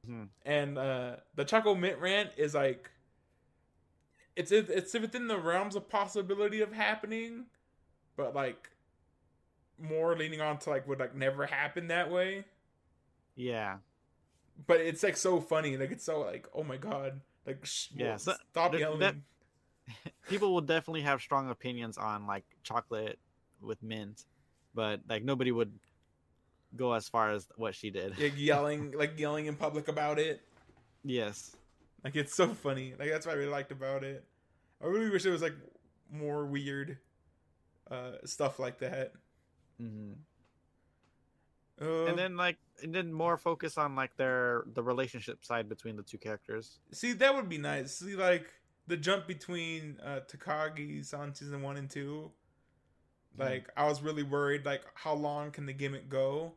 Mhm. And uh the Choco Mint rant is like, it's it's within the realms of possibility of happening, but like more leaning on to like would like never happen that way. Yeah. But it's like so funny, like it's so like oh my god, like sh- Yeah, so- stop yelling. that- People will definitely have strong opinions on like chocolate with mint, but like nobody would go as far as what she did. like yelling like yelling in public about it Yes. like it's so funny like that's what i really liked about it i really wish it was like more weird uh stuff like that hmm uh, and then like and then more focus on like their the relationship side between the two characters. see that would be nice see like the jump between uh takagi-san season one and two Hmm. like i was really worried like how long can the gimmick go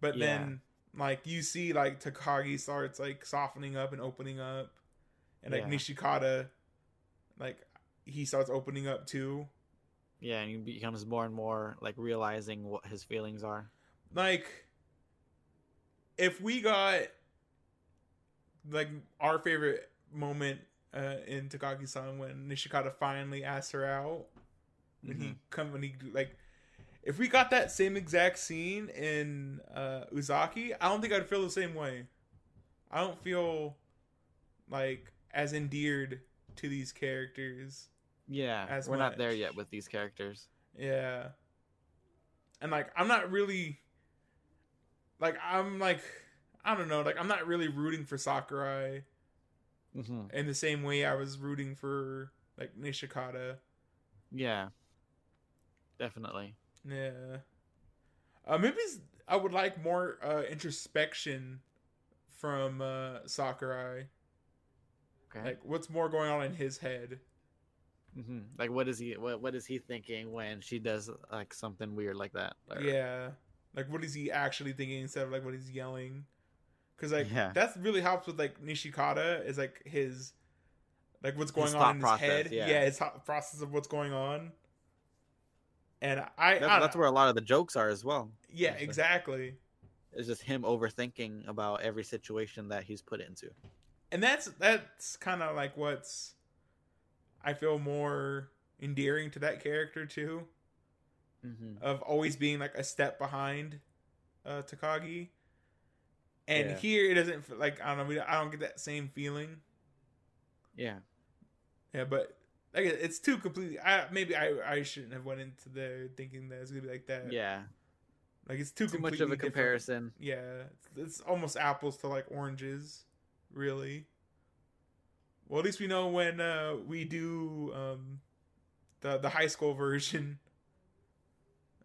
but Yeah. then like you see like takagi starts like softening up and opening up and like Yeah. nishikata like he starts opening up too Yeah, and he becomes more and more like realizing what his feelings are. like if we got like our favorite moment uh in Takagi-san when Nishikata finally asked her out when he Mhm. come when he like if we got that same exact scene in uh Uzaki, I don't think I'd feel the same way. I don't feel like as endeared to these characters. Yeah, as we're not there yet with these characters. Yeah. And like I'm not really like I'm like I don't know, like I'm not really rooting for Sakurai hmm in the same way I was rooting for like Nishikata. Yeah, definitely. Yeah. Uh maybe I would like more uh introspection from uh Sakurai. Okay. Like what's more going on in his head. Hmm Like, what is he? What What is he thinking when she does like something weird like that? Or- Yeah. Like what is he actually thinking instead of like what he's yelling? Cuz like Yeah. that's really helps with like Nishikata is like his like what's going His on in his process, head. yeah. his thought process of what's going on. And I, That- I that's where a lot of the jokes are as well. yeah, exactly. It's just him overthinking about every situation that he's put into. And that's that's kind of like what's I feel more endearing to that character too. Mm-hmm. of always being like a step behind uh Takagi. And Yeah. here it doesn't feel like I don't know, I don't get that same feeling. Yeah. Yeah, but like it's too completely I maybe I I shouldn't have went into there thinking that it's going to be like that. Yeah. Like it's too Too much of a different. comparison. Yeah, it's, it's almost apples to like oranges, really. Well, at least we know when uh we do um the the high school version.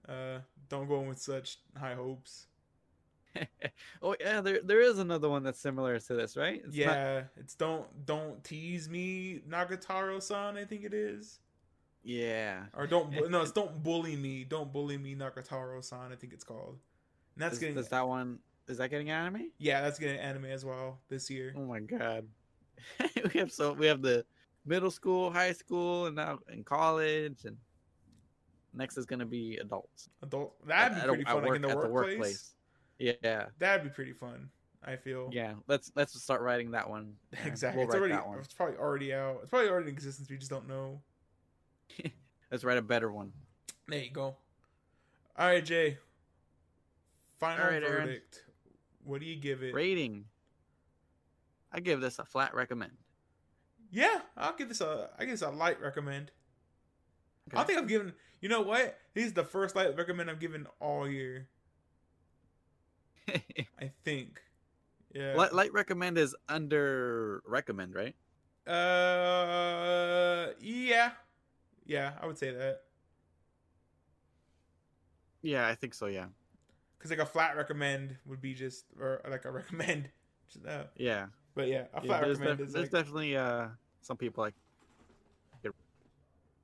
Uh, don't go in with such high hopes. oh yeah, there there is another one that's similar to this, right? It's not- yeah, it's don't don't tease me, Nagatoro-san. I think it is, yeah. or don't bu- no, it's don't bully me, don't bully me, Nagatoro-san. I think it's called. And that's Is, getting is that one? Is that getting anime? yeah, that's getting anime as well this year. Oh my god. we have so we have the middle school, high school, and now in college, and next is gonna be adults. Adult that'd be a- pretty at fun, like in the at workplace. Yeah, That'd be pretty fun. I feel. yeah. Let's let's start writing that one. Exactly. We'll it's already. It's probably already out. It's probably already in existence. We just don't know. Let's write a better one. There you go. All right, Jay. Final All right, Aaron. verdict. What do you give it? Rating. I give this a flat recommend. Yeah, I'll give this a. I guess a light recommend. I think I've given. You know what? This is the first light recommend I've given all year. I think. Yeah. light, light recommend is under recommend, right? Uh. Yeah. Yeah, I would say that. Yeah, I think so. Yeah, Because like a flat recommend would be just, or like a recommend. Just, uh, yeah. But yeah, a yeah there's def- there's like definitely uh some people like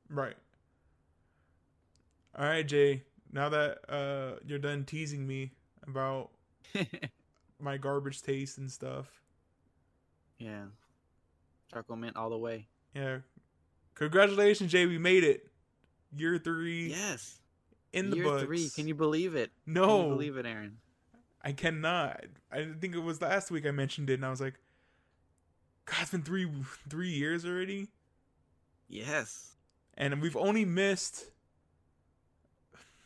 right. All right, Jay. Now that uh you're done teasing me about my garbage taste and stuff, yeah, chocolate mint all the way. yeah. Congratulations, Jay. We made it. Year three Yes, in the year books. three. Can you believe it? No, Can you believe it, Aaron? I cannot. I think it was last week I mentioned it, and I was like, "God, it's been three three years already." Yes. and we've only missed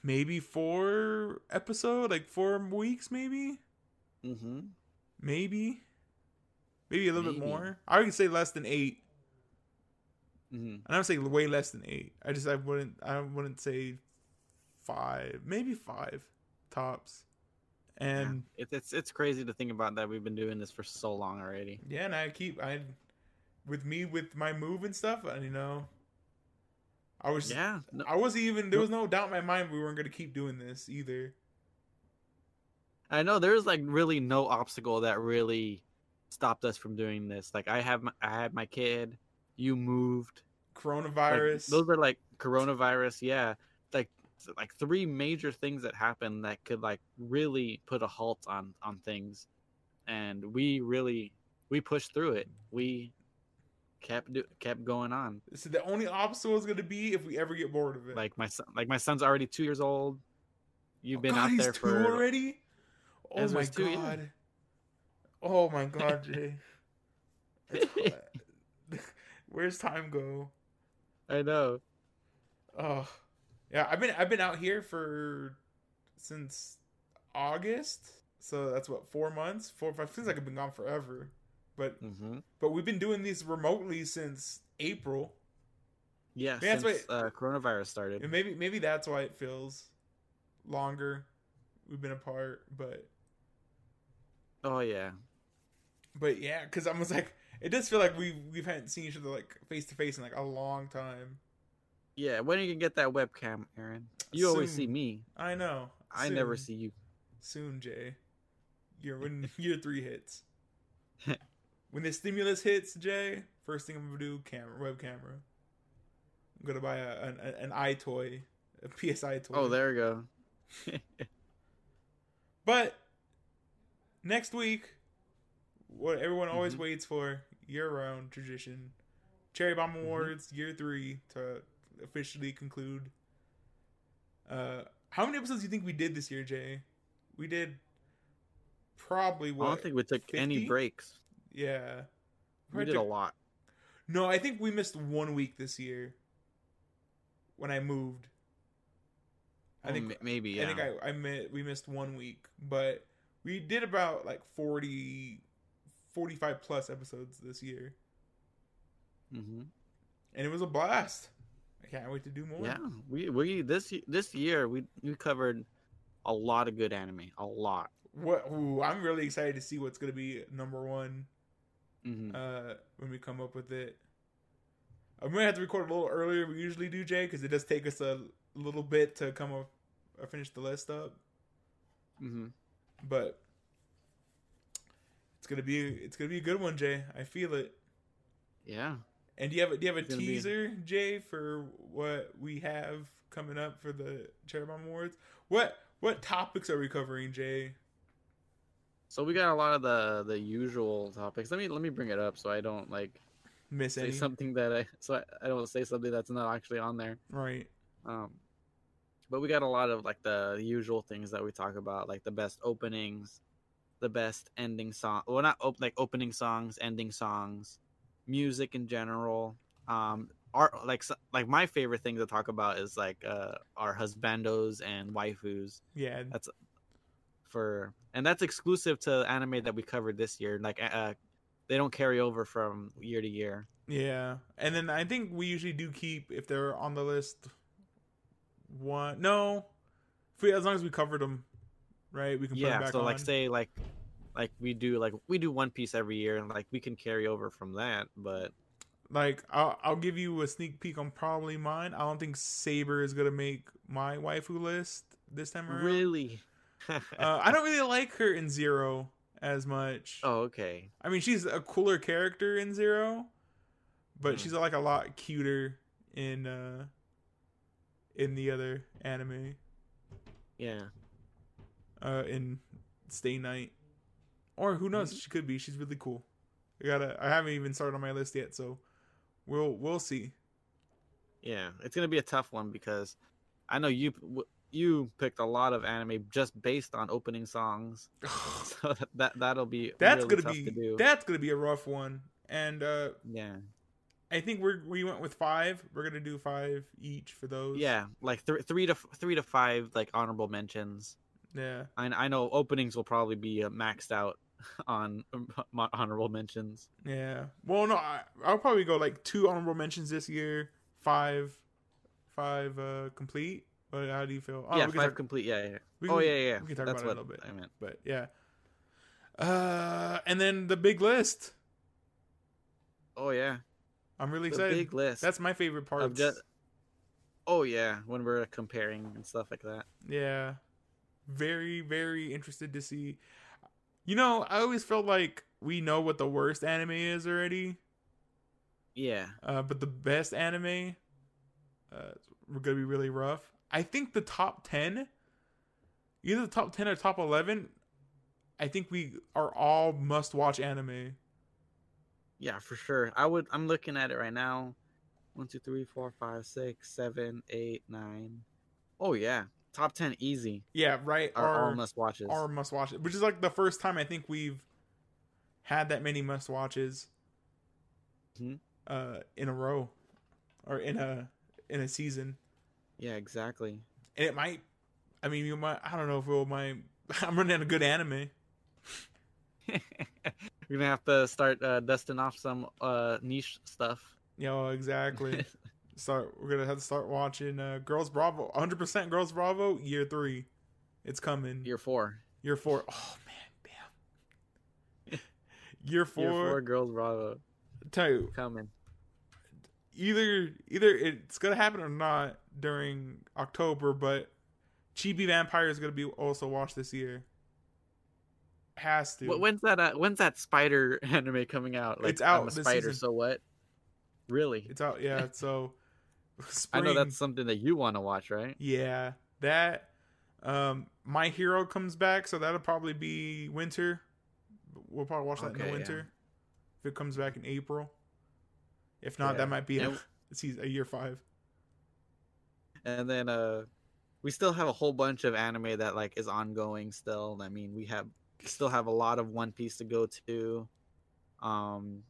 maybe four episode like four weeks maybe Mm-hmm. maybe maybe a little bit more i would say less than eight Mm-hmm. and i would say way less than eight i just i wouldn't i wouldn't say five maybe five tops and It's it's it's crazy to think about that we've been doing this for so long already. yeah, and i keep i with me with my move and stuff and you know i was Yeah. No, i wasn't even there was no doubt in my mind we weren't going to keep doing this either I know there's like really no obstacle that really stopped us from doing this. Like I have my, I had my kid, you moved. Like, coronavirus those are like coronavirus, yeah. Like like three major things that happened that could like really put a halt on on things. And we really we pushed through it. We kept do, kept going on. So the only obstacle is going to be if we ever get bored of it. Like my son like my son's already 2 years old. You've been God, out there two for already. Oh my Ezra's two, yeah. god. Oh my god, Jay. Where's time go? I know. Oh, yeah. I've been I've been out here for since August. So that's what four months, four five. Feels like I've been gone forever. But Mm-hmm. but we've been doing these remotely since April. Yeah, that's since uh, coronavirus started. And maybe maybe that's why it feels longer. We've been apart, but Oh yeah, but yeah, because I was like, it does feel like we we hadn't seen each other like face to face in like a long time. Yeah. When are you gonna get that webcam, Aaron? You always see me. I know. I never see you. soon, Jay. Year when year three hits. when the stimulus hits, Jay, first thing I'm gonna do camera web camera. I'm gonna buy a, an an eye toy, a PSI toy. Oh, there we go. But next week, what everyone always Mhm. waits for, year round tradition, Cherry Bomb Mm-hmm. Awards year three to officially conclude. Uh, how many episodes do you think we did this year, Jay? We did probably I what? don't think we took any breaks. Yeah. We did a lot. No, I think we missed one week this year. When I moved. I Oh, think m- maybe yeah. I think I, I mi- we missed one week, but we did about like 40, 45 plus episodes this year, hmm and it was a blast. I can't wait to do more. Yeah, we we this this year we we covered a lot of good anime. A lot. What? Ooh, I'm really excited to see what's gonna be number one hmm uh, when we come up with it. I'm gonna have to record a little earlier than we usually do, Jay, because it does take us a little bit to come up, uh, finish the list up. Mm-hmm. But it's gonna be it's gonna be a good one, Jay. I feel it. Yeah. And do you have a, do you have a It's gonna be- teaser, Jay, for what we have coming up for the Cherry Bomb Awards? What what topics are we covering, Jay? So we got a lot of the the usual topics. Let me let me bring it up so I don't like Miss say any? something that I so I, I don't say something that's not actually on there. Right. Um, but we got a lot of like the usual things that we talk about, like the best openings, the best ending song. Well, not op- like opening songs, ending songs, music in general. Um, art like like my favorite thing to talk about is like uh our husbandos and waifus Yeah. That's for, and that's exclusive to anime that we covered this year. Like uh, they don't carry over from year to year. Yeah. And then I think we usually do keep if they're on the list one no. We, as long as we covered them, right? We can put them yeah so on. like say like like we do like we do one piece every year and like we can carry over from that but like I'll, I'll give you a sneak peek on probably mine. I don't think Saber is gonna make my waifu list this time around. really Uh, I don't really like her in Zero as much. oh okay I mean, she's a cooler character in Zero, but Mhm. she's like a lot cuter in uh in the other anime. yeah Uh, in Stay Night, or who knows? Mm-hmm. She could be. She's really cool. I gotta. I haven't even started on my list yet, so we'll we'll see. yeah it's gonna be a tough one because i know you you picked a lot of anime just based on opening songs so that, that that'll be that's really gonna be that's gonna be a rough one. And uh yeah I think we're we went with five. We're gonna do five each for those. yeah like th- three to f- three to five like honorable mentions Yeah. I, I know openings will probably be uh, maxed out on um, honorable mentions Yeah. Well, no, I, I'll probably go like two honorable mentions this year, five, five uh complete. But how do you feel? Oh, yeah can five talk- complete yeah, yeah. we oh yeah yeah we can talk that's about it a little bit. i meant But yeah. Uh, and then the big list. oh yeah I'm really the excited. big list That's my favorite part. of just oh yeah when we're comparing and stuff like that Yeah. Very, very interested to see. You know, I always felt like we know what the worst anime is already. yeah Uh, but the best anime, uh, we're gonna be really rough. I think the top ten, either the top ten or top eleven, I think we are all must watch anime. yeah for sure i would i'm looking at it right now one two three four five six seven eight nine oh yeah top 10 easy Yeah, right. are all Our must watches our must watches, which is like the first time I think we've had that many must watches Mhm. uh, in a row, or in a in a season. yeah exactly And it might, I mean, you might. I don't know if it. My I'm running out of good anime. We're gonna have to start uh, dusting off some uh, niche stuff. Yeah, exactly. start. We're gonna have to start watching uh, Girls Bravo. 100 percent Girls Bravo. Year three, it's coming. Year four. Year four. Oh man, damn. Year four. Year four girls Bravo Tell you, coming. either either it's gonna happen or not during October, but Chibi Vampire is gonna be also watched this year. Has to. When's that? Uh, when's that spider anime coming out? Like, It's out I'm a this spider. season. So what? Really? It's out. Yeah. So. I know that's something that you want to watch, right? Yeah, that. Um, My Hero comes back, so that'll probably be winter. We'll probably watch that in Okay, the yeah. winter. If it comes back in April. If not, Yeah. that might be a, season, a year five. And then uh, we still have a whole bunch of anime that like is ongoing still. I mean, we have still have a lot of One Piece to go to. Um,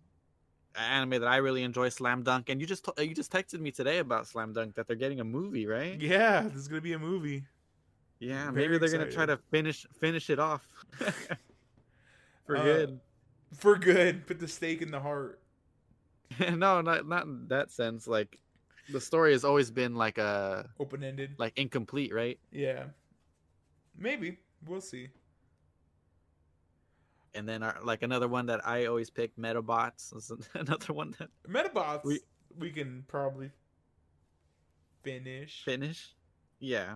anime that I really enjoy, Slam Dunk, and you just t- you just texted me today about Slam Dunk that they're getting a movie, right? Yeah, this is gonna be a movie. Yeah, Very maybe they're gonna try to finish finish it off for Uh, good. For good, put the stake in the heart. no, not not in that sense. Like the story has always been like a Open ended. like incomplete, right? Yeah. Maybe. We'll see. And then our, like another one that I always pick, Medabots, is another one that Medabots we, We- can probably finish. finish. Yeah,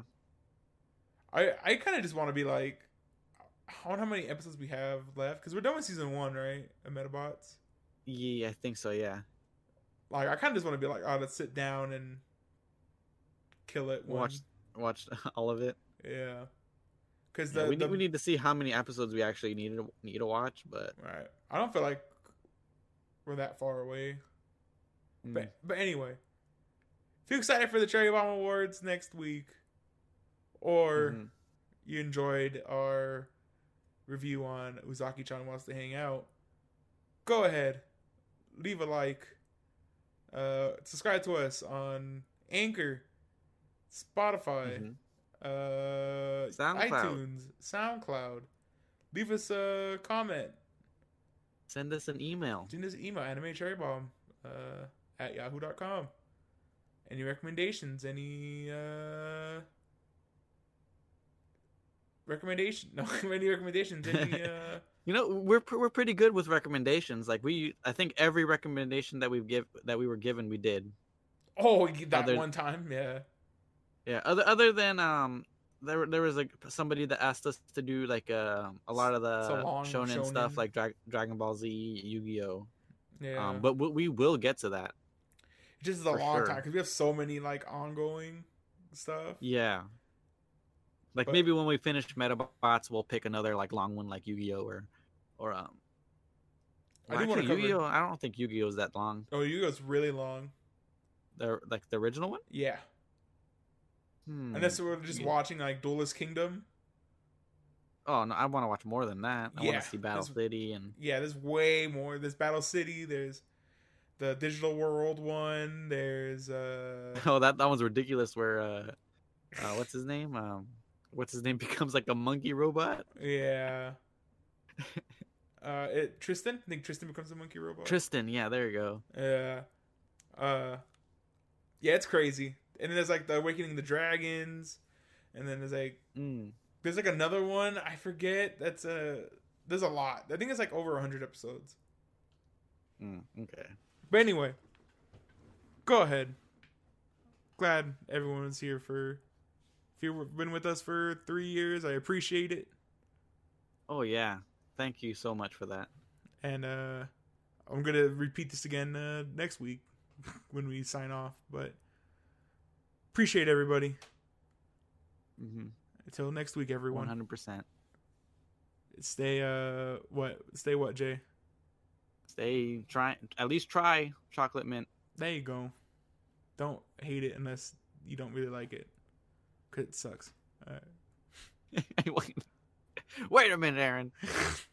I I kind of just want to be like, I wonder how many episodes we have left because we're done with season one, right? Of Medabots. yeah, I think so. Yeah, Like I kind of just want to be like, oh, let's sit down and kill it. One. watch watch all of it. Yeah. Because Yeah, we the need we need to see how many episodes we actually need to need to watch, but right. I don't feel like we're that far away. mm, But but anyway, if you're excited for the Cherry Bomb Awards next week, or mhm. you enjoyed our review on Uzaki Chan Wants to Hang Out, go ahead, leave a like, uh, subscribe to us on Anchor, Spotify, Mhm. Uh, SoundCloud. iTunes, SoundCloud. Leave us a comment. send us an email. Send us an email, bomb uh, at yahoo.com. Any recommendations? Any uh, recommendation? No, any recommendations? Any uh, You know, we're pr- we're pretty good with recommendations. Like we, I think every recommendation that we've give that we were given, we did. oh, that Other- one time, yeah. Yeah. Other other than um, there there was like somebody that asked us to do like uh, a lot of the So long shonen, stuff like Dra- Dragon Ball Z, Yu Gi Oh. Yeah, Um, but we, we will get to that. it just is a long sure. time because we have so many like ongoing stuff. Yeah. Like But- maybe when we finish Medabots, we'll pick another like long one like Yu Gi Oh or or um. I Well, do wanna actually, Yu-Gi-Oh. I don't think Yu Gi Oh is that long. Oh, you goes really long. The like the original one. Yeah, Hmm. unless we're just Yeah. watching like Duelist Kingdom. Oh no, I want to watch more than that. I want to see Battle City and Yeah, there's way more. There's Battle City. There's the Digital World one. There's uh oh that that one's ridiculous. Where uh, uh what's his name? Um, what's his name becomes like a monkey robot. yeah. uh, it Tristan. I think Tristan becomes a monkey robot. Tristan, yeah, there you go. Yeah. Uh, yeah, it's crazy. And then there's like the Awakening the Dragons, and then there's like Mm. there's like another one I forget. That's a there's a lot. I think it's like over hundred episodes. Mm, okay. But anyway, go ahead. Glad everyone was here for. If you've been with us for three years, I appreciate it. Oh yeah, thank you so much for that. And uh I'm gonna repeat this again uh, next week when we sign off. But appreciate everybody. Mm-hmm. Until next week, One everyone. hundred percent. Stay uh what? Stay what, Jay? Stay try at least try chocolate mint. There you go. Don't hate it unless you don't really like it, cause it sucks. All right. Wait, wait a minute, Aaron.